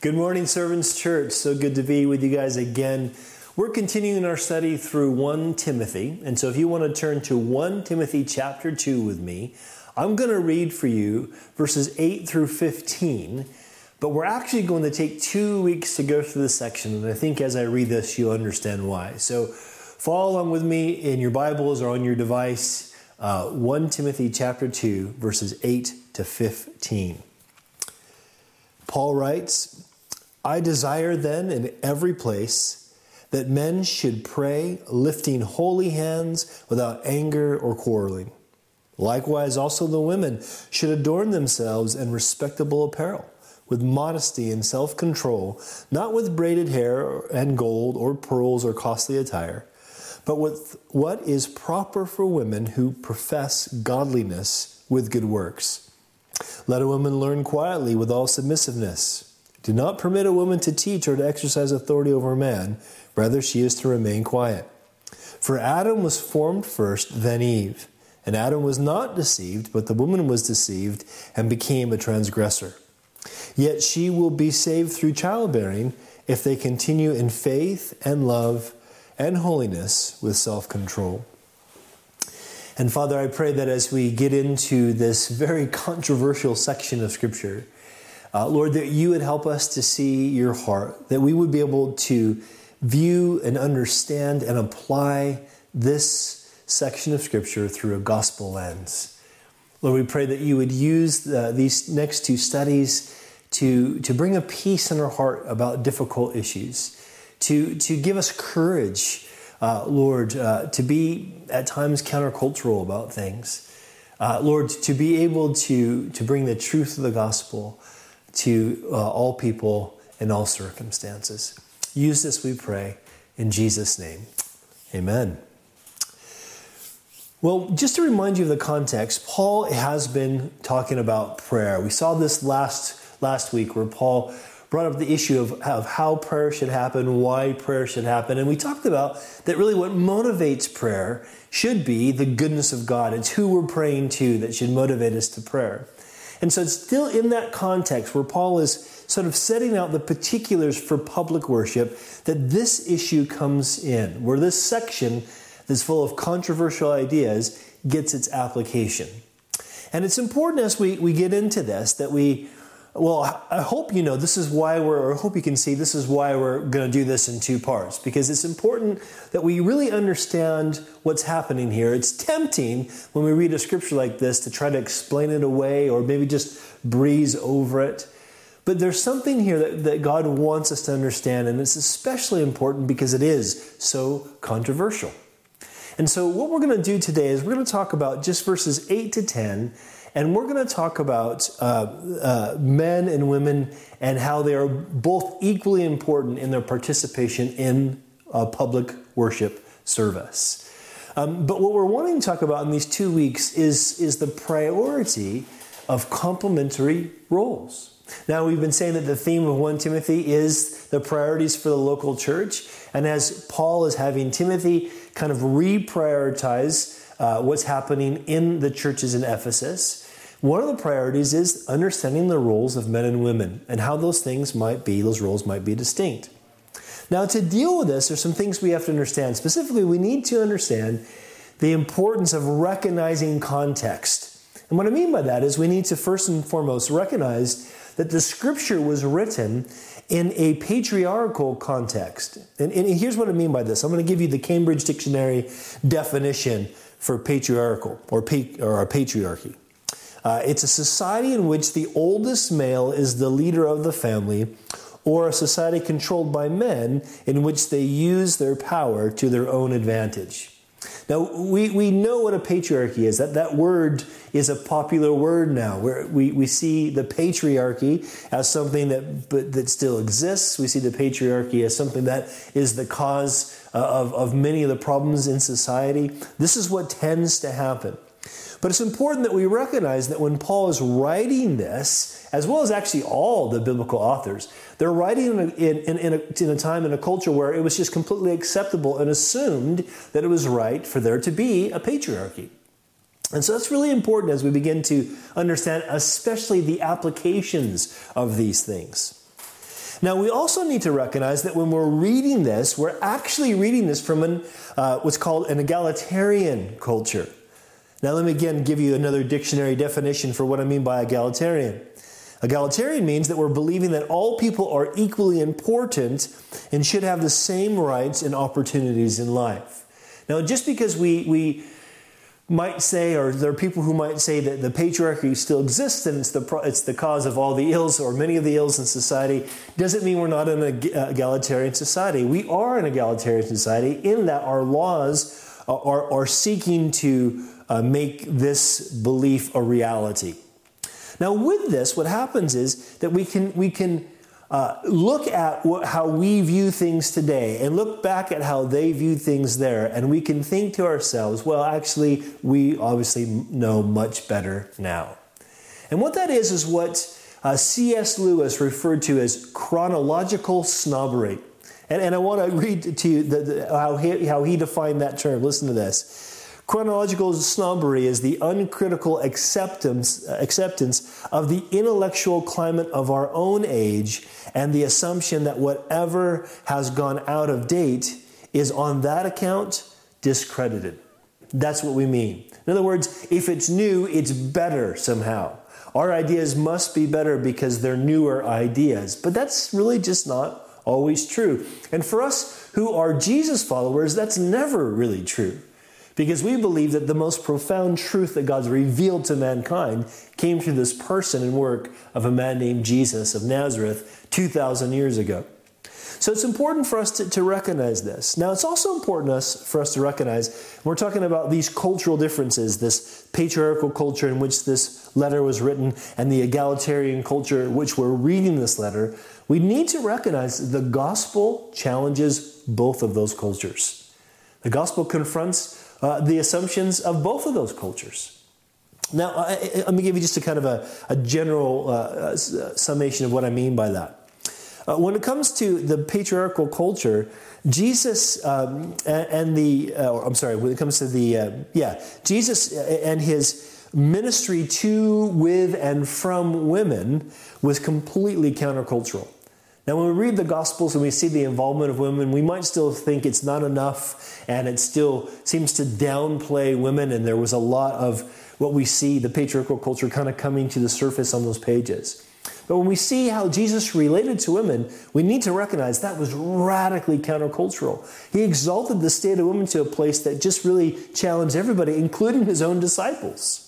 Good morning, Servants Church. So good to be with you guys again. We're continuing our study through 1 Timothy. And so if you want to turn to 1 Timothy chapter 2 with me, I'm going to read for you verses 8 through 15. But we're actually going to take two weeks to go through this section. And I think as I read this, you'll understand why. So follow along with me in your Bibles or on your device. Uh, 1 Timothy chapter 2, verses 8 to 15. Paul writes, I desire then in every place that men should pray, lifting holy hands without anger or quarreling. Likewise, also the women should adorn themselves in respectable apparel, with modesty and self control, not with braided hair and gold or pearls or costly attire, but with what is proper for women who profess godliness with good works. Let a woman learn quietly with all submissiveness. Do not permit a woman to teach or to exercise authority over a man. Rather, she is to remain quiet. For Adam was formed first, then Eve. And Adam was not deceived, but the woman was deceived and became a transgressor. Yet she will be saved through childbearing if they continue in faith and love and holiness with self control. And Father, I pray that as we get into this very controversial section of Scripture, uh, Lord, that you would help us to see your heart, that we would be able to view and understand and apply this section of Scripture through a gospel lens. Lord, we pray that you would use the, these next two studies to, to bring a peace in our heart about difficult issues, to, to give us courage, uh, Lord, uh, to be at times countercultural about things. Uh, Lord, to be able to, to bring the truth of the gospel to uh, all people in all circumstances. Use this, we pray, in Jesus' name. Amen. Well, just to remind you of the context, Paul has been talking about prayer. We saw this last last week where Paul brought up the issue of, of how prayer should happen, why prayer should happen, and we talked about that really what motivates prayer should be the goodness of God. It's who we're praying to that should motivate us to prayer. And so it's still in that context where Paul is sort of setting out the particulars for public worship that this issue comes in, where this section that's full of controversial ideas gets its application. And it's important as we, we get into this that we well, I hope you know this is why we're, or I hope you can see this is why we're going to do this in two parts because it's important that we really understand what's happening here. It's tempting when we read a scripture like this to try to explain it away or maybe just breeze over it. But there's something here that, that God wants us to understand, and it's especially important because it is so controversial. And so, what we're going to do today is we're going to talk about just verses 8 to 10 and we're going to talk about uh, uh, men and women and how they are both equally important in their participation in a public worship service. Um, but what we're wanting to talk about in these two weeks is, is the priority of complementary roles. Now, we've been saying that the theme of 1 Timothy is the priorities for the local church. And as Paul is having Timothy kind of reprioritize uh, what's happening in the churches in Ephesus. One of the priorities is understanding the roles of men and women and how those things might be, those roles might be distinct. Now, to deal with this, there's some things we have to understand. Specifically, we need to understand the importance of recognizing context. And what I mean by that is we need to first and foremost recognize that the scripture was written in a patriarchal context. And, and here's what I mean by this I'm going to give you the Cambridge Dictionary definition for patriarchal or, pa- or a patriarchy. Uh, it's a society in which the oldest male is the leader of the family, or a society controlled by men in which they use their power to their own advantage. Now, we, we know what a patriarchy is. That, that word is a popular word now. We, we see the patriarchy as something that, but, that still exists. We see the patriarchy as something that is the cause uh, of, of many of the problems in society. This is what tends to happen. But it's important that we recognize that when Paul is writing this, as well as actually all the biblical authors, they're writing in a, in, in, a, in a time in a culture where it was just completely acceptable and assumed that it was right for there to be a patriarchy. And so that's really important as we begin to understand, especially the applications of these things. Now, we also need to recognize that when we're reading this, we're actually reading this from an, uh, what's called an egalitarian culture. Now, let me again give you another dictionary definition for what I mean by egalitarian. Egalitarian means that we're believing that all people are equally important and should have the same rights and opportunities in life. Now, just because we, we might say, or there are people who might say that the patriarchy still exists and it's the, it's the cause of all the ills or many of the ills in society, doesn't mean we're not an egalitarian society. We are an egalitarian society in that our laws are, are seeking to uh, make this belief a reality. Now, with this, what happens is that we can, we can uh, look at what, how we view things today and look back at how they viewed things there, and we can think to ourselves, well, actually, we obviously know much better now. And what that is, is what uh, C.S. Lewis referred to as chronological snobbery. And, and I want to read to you the, the, how, he, how he defined that term. Listen to this. Chronological snobbery is the uncritical acceptance, acceptance of the intellectual climate of our own age and the assumption that whatever has gone out of date is on that account discredited. That's what we mean. In other words, if it's new, it's better somehow. Our ideas must be better because they're newer ideas. But that's really just not always true. And for us who are Jesus followers, that's never really true because we believe that the most profound truth that God's revealed to mankind came through this person and work of a man named Jesus of Nazareth 2,000 years ago. So it's important for us to, to recognize this. Now, it's also important us, for us to recognize we're talking about these cultural differences, this patriarchal culture in which this letter was written, and the egalitarian culture in which we're reading this letter. We need to recognize the gospel challenges both of those cultures. The gospel confronts uh, the assumptions of both of those cultures. Now, I, I, let me give you just a kind of a, a general uh, uh summation of what I mean by that. Uh, when it comes to the patriarchal culture, Jesus um, and, and, the, uh, I'm sorry, when it comes to the, uh, yeah, Jesus and his ministry to, with, and from women was completely countercultural. Now, when we read the Gospels and we see the involvement of women, we might still think it's not enough and it still seems to downplay women. And there was a lot of what we see, the patriarchal culture, kind of coming to the surface on those pages. But when we see how Jesus related to women, we need to recognize that was radically countercultural. He exalted the state of women to a place that just really challenged everybody, including his own disciples.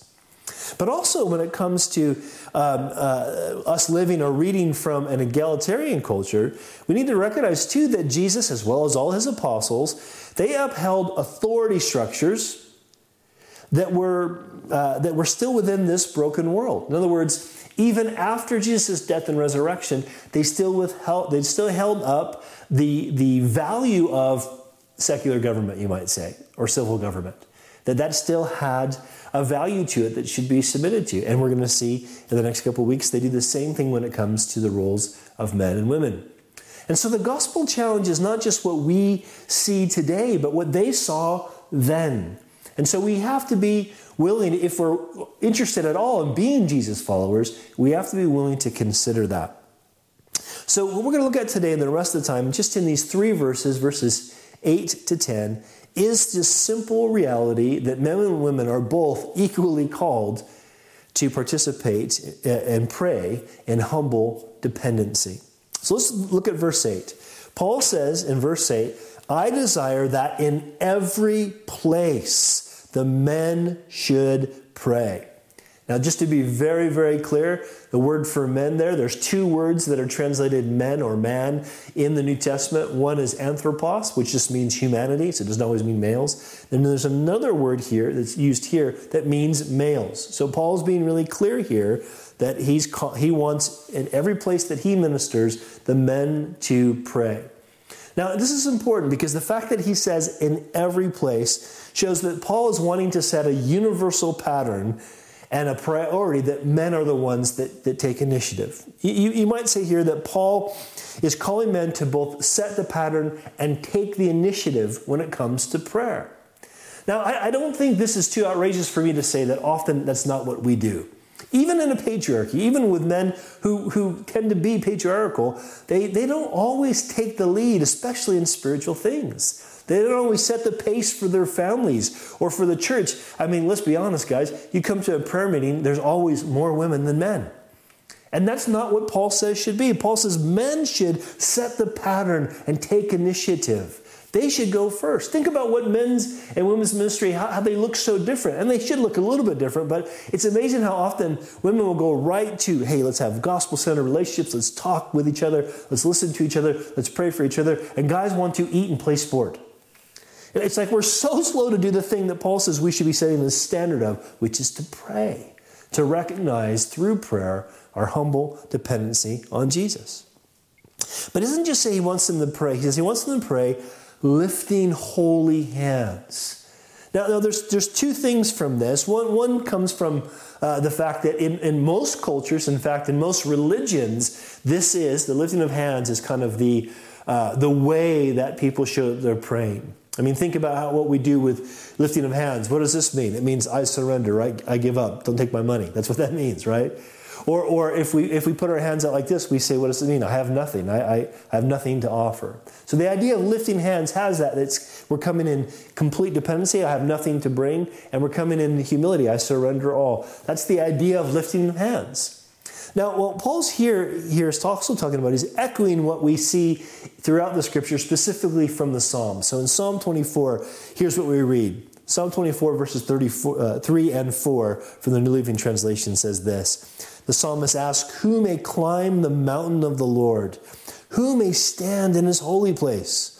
But also, when it comes to um, uh, us living or reading from an egalitarian culture, we need to recognize too that Jesus, as well as all his apostles, they upheld authority structures that were uh, that were still within this broken world. In other words, even after Jesus' death and resurrection, they still withheld they still held up the the value of secular government, you might say, or civil government. That that still had a value to it that should be submitted to. And we're going to see in the next couple of weeks they do the same thing when it comes to the roles of men and women. And so the gospel challenge is not just what we see today, but what they saw then. And so we have to be willing, if we're interested at all in being Jesus followers, we have to be willing to consider that. So, what we're going to look at today and the rest of the time, just in these three verses, verses 8 to 10, is this simple reality that men and women are both equally called to participate and pray in humble dependency. So let's look at verse 8. Paul says in verse 8, I desire that in every place the men should pray. Now, just to be very, very clear, the word for men there, there's two words that are translated men or man in the New Testament. One is anthropos, which just means humanity, so it doesn't always mean males. Then there's another word here that's used here that means males. So Paul's being really clear here that he's, he wants in every place that he ministers the men to pray. Now, this is important because the fact that he says in every place shows that Paul is wanting to set a universal pattern and a priority that men are the ones that, that take initiative. You, you might say here that Paul is calling men to both set the pattern and take the initiative when it comes to prayer. Now, I, I don't think this is too outrageous for me to say that often that's not what we do. Even in a patriarchy, even with men who, who tend to be patriarchal, they, they don't always take the lead, especially in spiritual things. They don't always set the pace for their families or for the church. I mean, let's be honest, guys. You come to a prayer meeting, there's always more women than men. And that's not what Paul says should be. Paul says men should set the pattern and take initiative. They should go first. Think about what men's and women's ministry, how, how, they look so different. And they should look a little bit different, but it's amazing how often women will go right to, hey, let's have gospel centered relationships, let's talk with each other, let's listen to each other, let's pray for each other. And guys want to eat and play sport. It's like we're so slow to do the thing that Paul says we should be setting the standard of, which is to pray, to recognize through prayer our humble dependency on Jesus. But he doesn't just say he wants them to pray, he says he wants them to pray lifting holy hands. Now, now there's, there's two things from this. One, one comes from uh, the fact that in, in most cultures, in fact, in most religions, this is, the lifting of hands is kind of the, uh, the way that people show they're praying. I mean, think about how, what we do with lifting of hands. What does this mean? It means I surrender, right? I give up. Don't take my money. That's what that means, right? Or, or if, we, if we put our hands out like this, we say, What does it mean? I have nothing. I, I, I have nothing to offer. So the idea of lifting hands has that. It's, we're coming in complete dependency. I have nothing to bring. And we're coming in humility. I surrender all. That's the idea of lifting hands. Now, what Paul's here, here is also talking about is echoing what we see throughout the scripture, specifically from the Psalms. So in Psalm 24, here's what we read. Psalm 24, verses 34, uh, 3 and 4 from the New Living Translation says this the psalmist asks, Who may climb the mountain of the Lord? Who may stand in his holy place?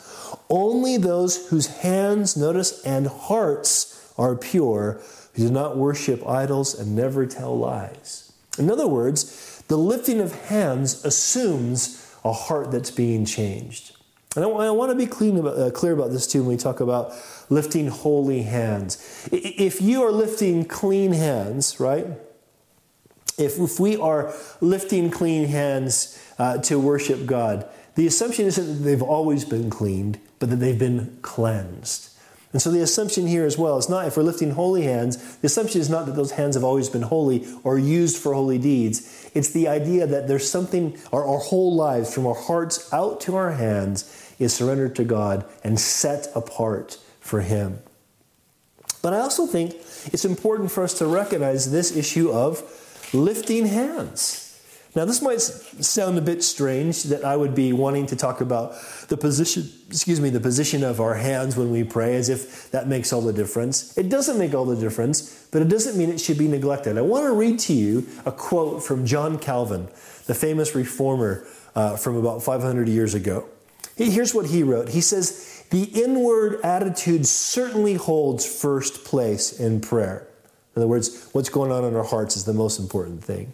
Only those whose hands, notice, and hearts are pure, who do not worship idols and never tell lies. In other words, the lifting of hands assumes a heart that's being changed. And I, want to be uh, clear about this too when we talk about lifting holy hands. If you are lifting clean hands, right? If, if we are lifting clean hands uh, to worship God, the assumption isn't that they've always been cleaned, but that they've been cleansed. And so the assumption here as well is not if we're lifting holy hands, the assumption is not that those hands have always been holy or used for holy deeds. It's the idea that there's something, our, our whole lives, from our hearts out to our hands, is surrendered to God and set apart for Him. But I also think it's important for us to recognize this issue of lifting hands. Now, this might sound a bit strange that I would be wanting to talk about the position, excuse me, the position of our hands when we pray as if that makes all the difference. It doesn't make all the difference, but it doesn't mean it should be neglected. I want to read to you a quote from John Calvin, the famous reformer uh, from about 500 years ago. Here's what he wrote He says, The inward attitude certainly holds first place in prayer. In other words, what's going on in our hearts is the most important thing.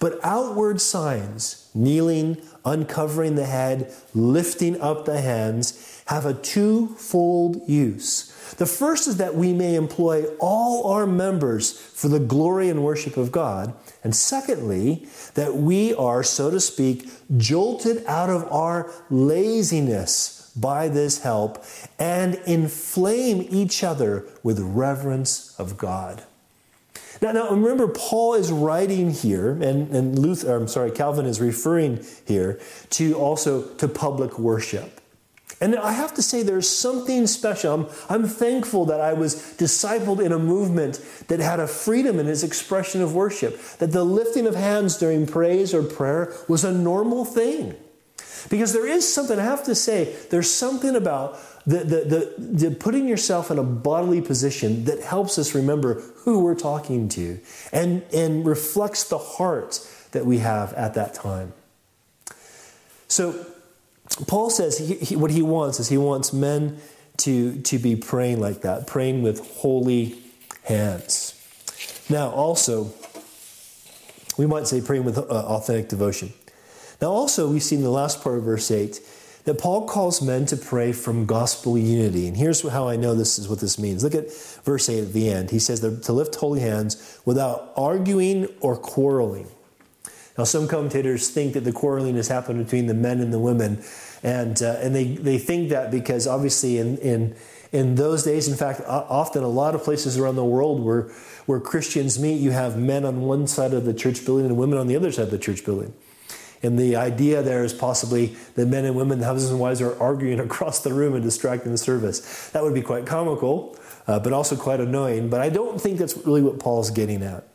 But outward signs, kneeling, uncovering the head, lifting up the hands, have a twofold use. The first is that we may employ all our members for the glory and worship of God. And secondly, that we are, so to speak, jolted out of our laziness by this help and inflame each other with reverence of God. Now, now remember, Paul is writing here, and, and Luther, I'm sorry, Calvin is referring here to also to public worship. And I have to say, there's something special. I'm, I'm, thankful that I was discipled in a movement that had a freedom in its expression of worship, that the lifting of hands during praise or prayer was a normal thing. Because there is something, I have to say, there's something about the, the, the, the, putting yourself in a bodily position that helps us remember who we're talking to and, and reflects the heart that we have at that time. So, Paul says he, he, what he wants is he wants men to, to be praying like that, praying with holy hands. Now, also, we might say praying with uh, authentic devotion. Now, also, we see in the last part of verse 8 that Paul calls men to pray from gospel unity. And here's how I know this is what this means. Look at verse 8 at the end. He says to lift holy hands without arguing or quarreling. Now, some commentators think that the quarreling has happened between the men and the women. And, uh, and they, they think that because obviously in, in, in those days, in fact, often a lot of places around the world where, where Christians meet, you have men on one side of the church building and women on the other side of the church building. And the idea there is possibly that men and women, the husbands and wives, are arguing across the room and distracting the service. That would be quite comical, uh, but also quite annoying. But I don't think that's really what Paul's getting at.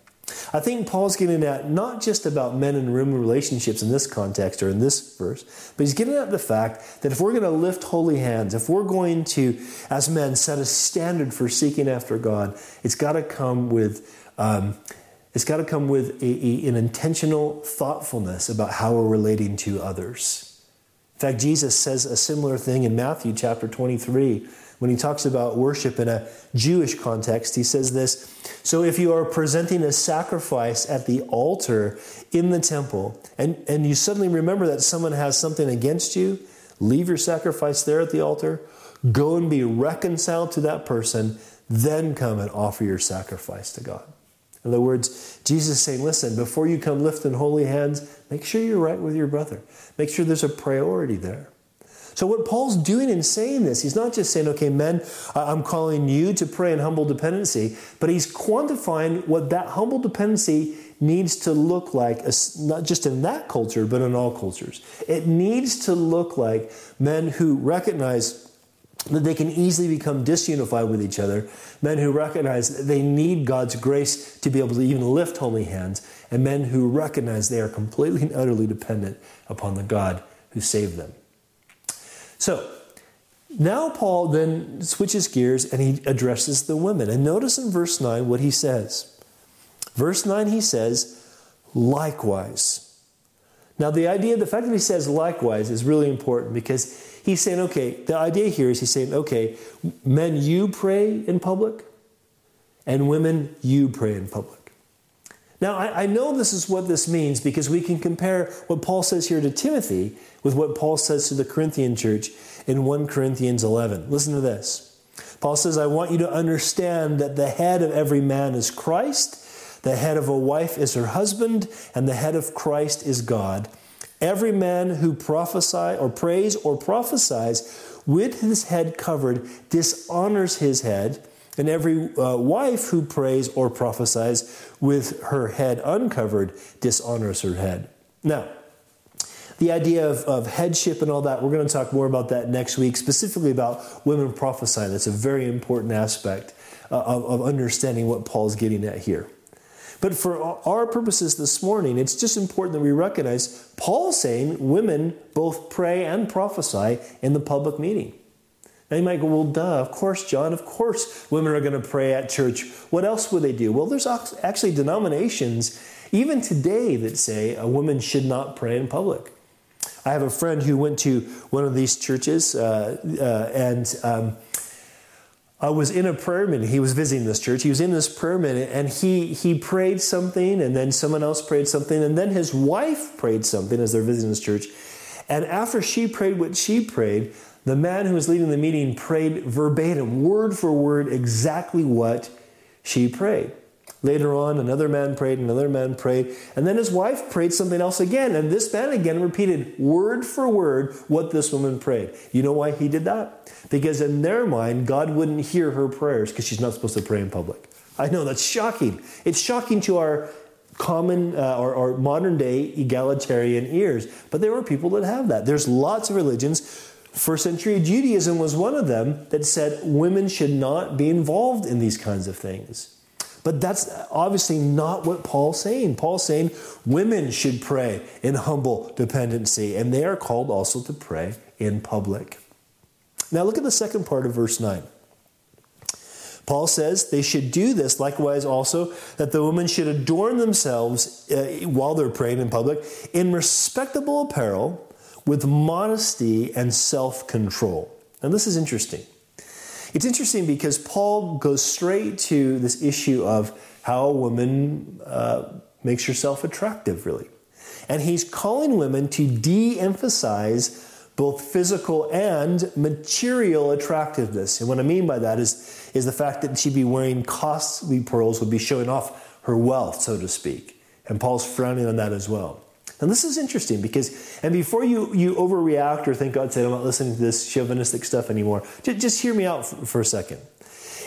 I think Paul's getting at not just about men and women relationships in this context or in this verse, but he's getting at the fact that if we're going to lift holy hands, if we're going to, as men, set a standard for seeking after God, it's got to come with um, it's got to come with a, a, an intentional thoughtfulness about how we're relating to others. In fact, Jesus says a similar thing in Matthew chapter 23 when he talks about worship in a Jewish context. He says this So if you are presenting a sacrifice at the altar in the temple, and, and you suddenly remember that someone has something against you, leave your sacrifice there at the altar, go and be reconciled to that person, then come and offer your sacrifice to God. In other words, Jesus is saying, listen, before you come lifting holy hands, make sure you're right with your brother. Make sure there's a priority there. So, what Paul's doing in saying this, he's not just saying, okay, men, I'm calling you to pray in humble dependency, but he's quantifying what that humble dependency needs to look like, not just in that culture, but in all cultures. It needs to look like men who recognize that they can easily become disunified with each other, men who recognize that they need God's grace to be able to even lift holy hands, and men who recognize they are completely and utterly dependent upon the God who saved them. So, now Paul then switches gears and he addresses the women. And notice in verse 9 what he says. Verse 9 he says, likewise. Now, the idea, the fact that he says likewise is really important because he's saying, okay, the idea here is he's saying, okay, men, you pray in public, and women, you pray in public. Now, I, I, know this is what this means because we can compare what Paul says here to Timothy with what Paul says to the Corinthian church in 1 Corinthians 11. Listen to this. Paul says, I want you to understand that the head of every man is Christ, the head of a wife is her husband, and the head of Christ is God. Every man who prophesy or prays or prophesies with his head covered dishonors his head, and every uh, wife who prays or prophesies with her head uncovered dishonors her head. Now, the idea of, of headship and all that, we're going to talk more about that next week, specifically about women prophesying. That's a very important aspect uh, of, of understanding what Paul's getting at here. But for our purposes this morning, it's just important that we recognize Paul saying women both pray and prophesy in the public meeting. Now you might go, well, duh, of course, John, of course women are going to pray at church. What else would they do? Well, there's actually denominations, even today, that say a woman should not pray in public. I have a friend who went to one of these churches, uh, uh, and um, I was in a prayer meeting. He was visiting this church. He was in this prayer meeting, and he he prayed something, and then someone else prayed something, and then his wife prayed something as they're visiting this church. And after she prayed what she prayed, the man who was leading the meeting prayed verbatim, word for word, exactly what she prayed. Later on, another man prayed, another man prayed, and then his wife prayed something else again, and this man again repeated word for word what this woman prayed. You know why he did that? Because in their mind, God wouldn't hear her prayers because she's not supposed to pray in public. I know that's shocking. It's shocking to our common uh, or, or modern day egalitarian ears, but there are people that have that. There's lots of religions. First century Judaism was one of them that said women should not be involved in these kinds of things. But that's obviously not what Paul's saying. Paul's saying women should pray in humble dependency, and they are called also to pray in public. Now, look at the second part of verse 9. Paul says they should do this, likewise, also, that the women should adorn themselves uh, while they're praying in public in respectable apparel with modesty and self control. Now, this is interesting. It's interesting because Paul goes straight to this issue of how a woman uh, makes herself attractive, really. And he's calling women to de emphasize both physical and material attractiveness. And what I mean by that is, is the fact that she'd be wearing costly pearls would be showing off her wealth, so to speak. And Paul's frowning on that as well. And this is interesting because, and before you, you overreact or think God said, I'm not listening to this chauvinistic stuff anymore, just, just hear me out for, for a second.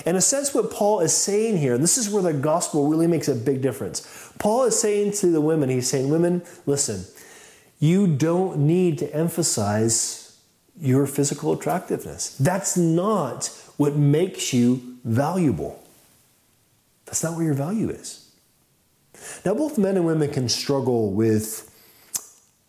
In a sense, what Paul is saying here, and this is where the gospel really makes a big difference. Paul is saying to the women, he's saying, Women, listen, you don't need to emphasize your physical attractiveness. That's not what makes you valuable. That's not where your value is. Now, both men and women can struggle with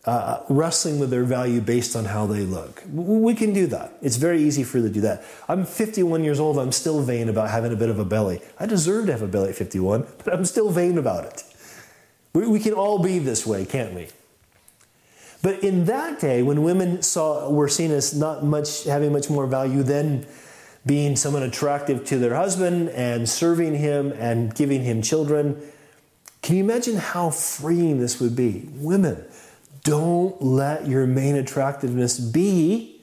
uh, wrestling with their value based on how they look. We can do that. It's very easy for you to do that. I'm 51 years old. I'm still vain about having a bit of a belly. I deserve to have a belly at 51, but I'm still vain about it. We, we can all be this way, can't we? But in that day, when women saw were seen as not much having much more value than being someone attractive to their husband and serving him and giving him children, can you imagine how freeing this would be? Women, don't let your main attractiveness be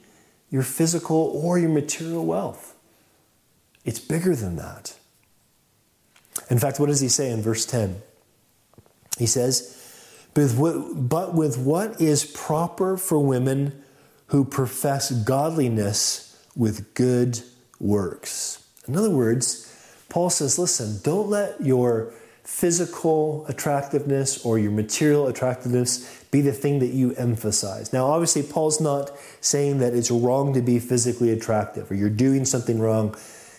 your physical or your material wealth. It's bigger than that. In fact, what does he say in verse 10? He says, But with what is proper for women who profess godliness with good works. In other words, Paul says, listen, don't let your physical attractiveness or your material attractiveness be the thing that you emphasize. Now, obviously, Paul's not saying that it's wrong to be physically attractive or you're doing something wrong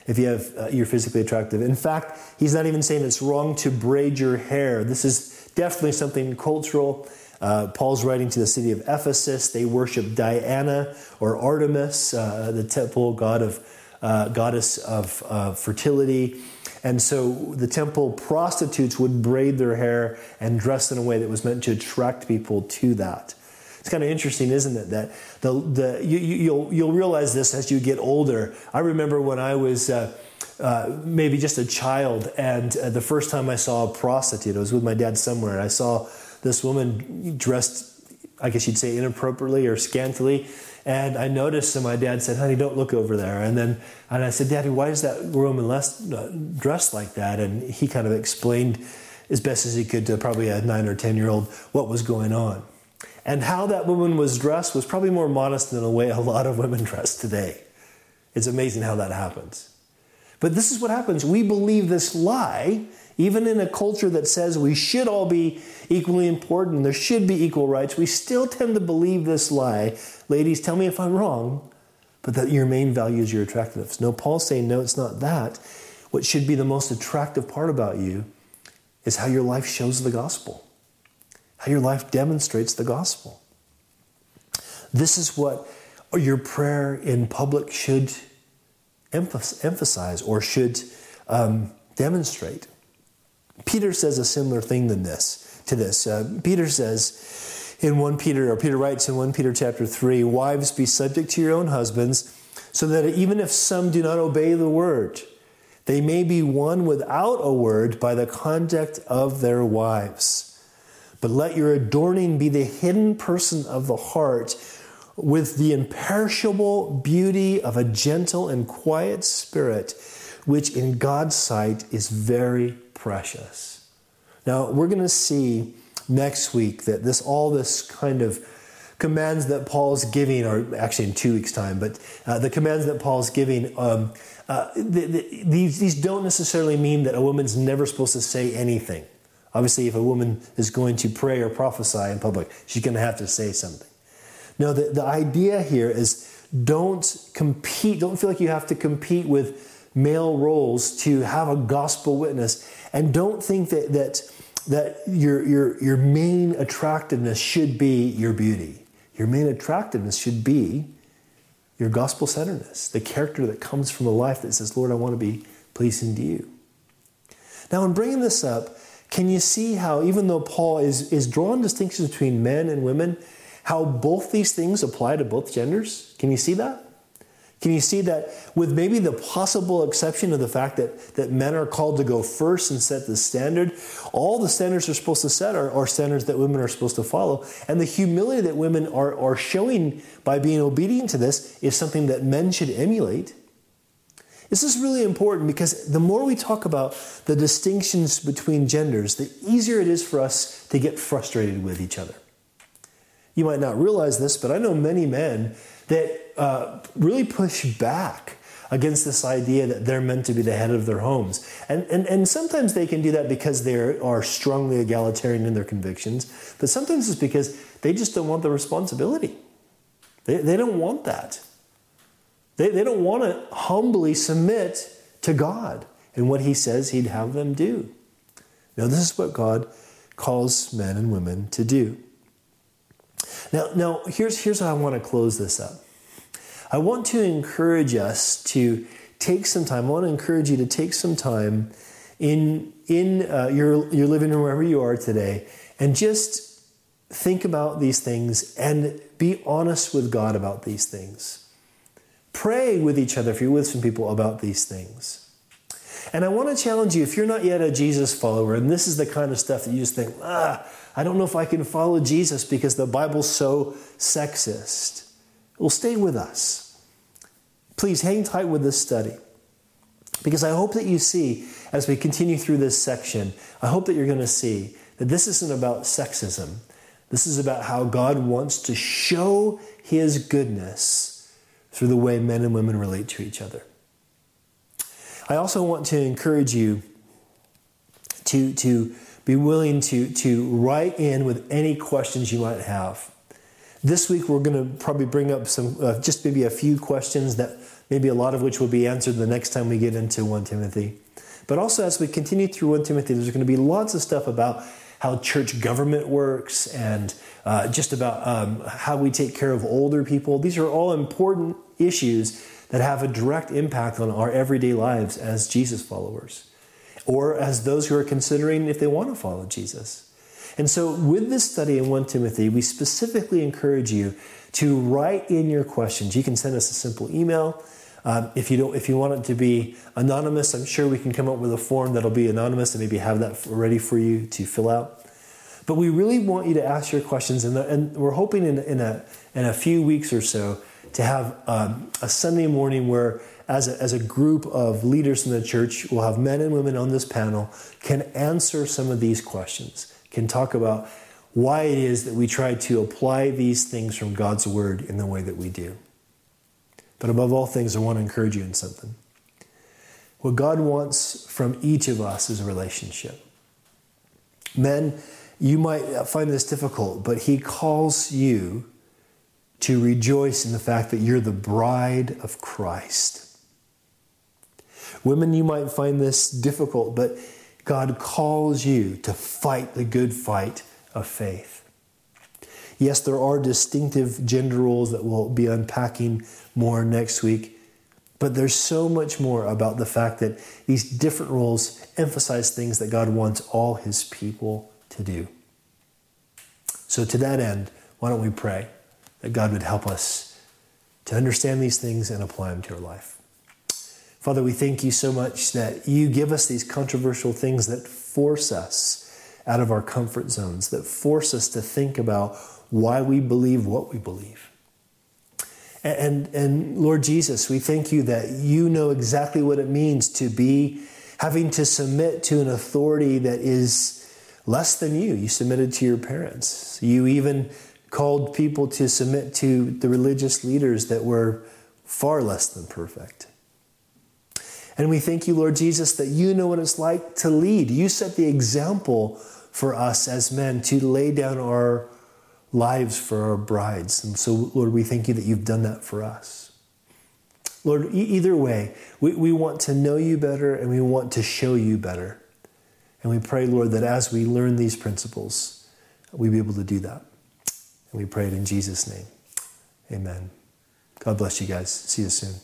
if you have uh, you're physically attractive. In fact, he's not even saying it's wrong to braid your hair. This is definitely something cultural. Uh, Paul's writing to the city of Ephesus. They worship Diana or Artemis, uh, the temple god of uh, goddess of fertility. And so the temple prostitutes would braid their hair and dress in a way that was meant to attract people to that. It's kind of interesting, isn't it? That the, the, you, will you'll, you'll realize this as you get older. I remember when I was uh, uh, maybe just a child, and uh, the first time I saw a prostitute, I was with my dad somewhere, and I saw this woman dressed, I guess you'd say inappropriately or scantily, and I noticed, and my dad said, honey, don't look over there. And then and I said, Daddy, why is that woman less, uh, dressed like that? And he kind of explained as best as he could to probably a nine or 10 year old what was going on. And how that woman was dressed was probably more modest than the way a lot of women dress today. It's amazing how that happens. But this is what happens. We believe this lie even in a culture that says we should all be equally important, there should be equal rights, we still tend to believe this lie. Ladies, tell me if I'm wrong, but that your main value is your attractiveness. No, Paul's saying, no, it's not that. What should be the most attractive part about you is how your life shows the gospel, how your life demonstrates the gospel. This is what your prayer in public should emphasize or should um, demonstrate. Peter says a similar thing than this to this. Uh, Peter says in 1 Peter, or Peter writes in 1 Peter chapter 3, Wives, be subject to your own husbands, so that even if some do not obey the word, they may be won without a word by the conduct of their wives. But let your adorning be the hidden person of the heart with the imperishable beauty of a gentle and quiet spirit, which in God's sight is very precious. Now, we're going to see next week that this all this kind of commands that Paul's giving, are actually in two weeks' time, but uh, the commands that Paul's giving, um, uh, the, the, these, these don't necessarily mean that a woman's never supposed to say anything. Obviously, if a woman is going to pray or prophesy in public, she's going to have to say something. No, the, the idea here is don't compete, don't feel like you have to compete with male roles to have a gospel witness. And don't think that, that, that your, your, your main attractiveness should be your beauty. Your main attractiveness should be your gospel centeredness, the character that comes from a life that says, Lord, I want to be pleasing to you. Now, in bringing this up, can you see how, even though Paul is, is drawing distinctions between men and women, how both these things apply to both genders? Can you see that? Can you see that with maybe the possible exception of the fact that, that men are called to go first and set the standard, all the standards they're supposed to set are, are standards that women are supposed to follow. And the humility that women are, are showing by being obedient to this is something that men should emulate. This is really important because the more we talk about the distinctions between genders, the easier it is for us to get frustrated with each other. You might not realize this, but I know many men that uh, really push back against this idea that they're meant to be the head of their homes. And, and, and sometimes they can do that because they are strongly egalitarian in their convictions, but sometimes it's because they just don't want the responsibility. They, they don't want that. They, they don't want to humbly submit to God and what He says He'd have them do. Now, this is what God calls men and women to do. Now, now here's, here's how I want to close this up. I want to encourage us to take some time. I want to encourage you to take some time in, in uh, your, your living room, wherever you are today, and just think about these things and be honest with God about these things. Pray with each other if you're with some people about these things. And I want to challenge you if you're not yet a Jesus follower, and this is the kind of stuff that you just think, ah, I don't know if I can follow Jesus because the Bible's so sexist. Well, stay with us. Please hang tight with this study. Because I hope that you see, as we continue through this section, I hope that you're going to see that this isn't about sexism. This is about how God wants to show his goodness through the way men and women relate to each other. I also want to encourage you to, to be willing to, to write in with any questions you might have. This week, we're going to probably bring up some, uh, just maybe a few questions that maybe a lot of which will be answered the next time we get into 1 Timothy. But also, as we continue through 1 Timothy, there's going to be lots of stuff about how church government works and uh, just about um, how we take care of older people. These are all important issues that have a direct impact on our everyday lives as Jesus followers or as those who are considering if they want to follow Jesus. And so, with this study in 1 Timothy, we specifically encourage you to write in your questions. You can send us a simple email. Um, if you don't, if you want it to be anonymous, I'm sure we can come up with a form that'll be anonymous and maybe have that ready for you to fill out. But we really want you to ask your questions, and, the, and we're hoping in, in, a, in a few weeks or so to have um, a Sunday morning where, as a, as a group of leaders in the church, we'll have men and women on this panel can answer some of these questions can talk about why it is that we try to apply these things from God's Word in the way that we do. But above all things, I want to encourage you in something. What God wants from each of us is a relationship. Men, you might find this difficult, but He calls you to rejoice in the fact that you're the bride of Christ. Women, you might find this difficult, but God calls you to fight the good fight of faith. Yes, there are distinctive gender roles that we'll be unpacking more next week, but there's so much more about the fact that these different roles emphasize things that God wants all his people to do. So, to that end, why don't we pray that God would help us to understand these things and apply them to our life? Father, we thank you so much that you give us these controversial things that force us out of our comfort zones, that force us to think about why we believe what we believe. And, and, and Lord Jesus, we thank you that you know exactly what it means to be having to submit to an authority that is less than you. You submitted to your parents. You even called people to submit to the religious leaders that were far less than perfect. And we thank you, Lord Jesus, that you know what it's like to lead. You set the example for us as men to lay down our lives for our brides. And so, Lord, we thank you that you've done that for us. Lord, either way, we, we want to know you better and we want to show you better. And we pray, Lord, that as we learn these principles, we be able to do that. And we pray it in Jesus' name. Amen. God bless you guys. See you soon.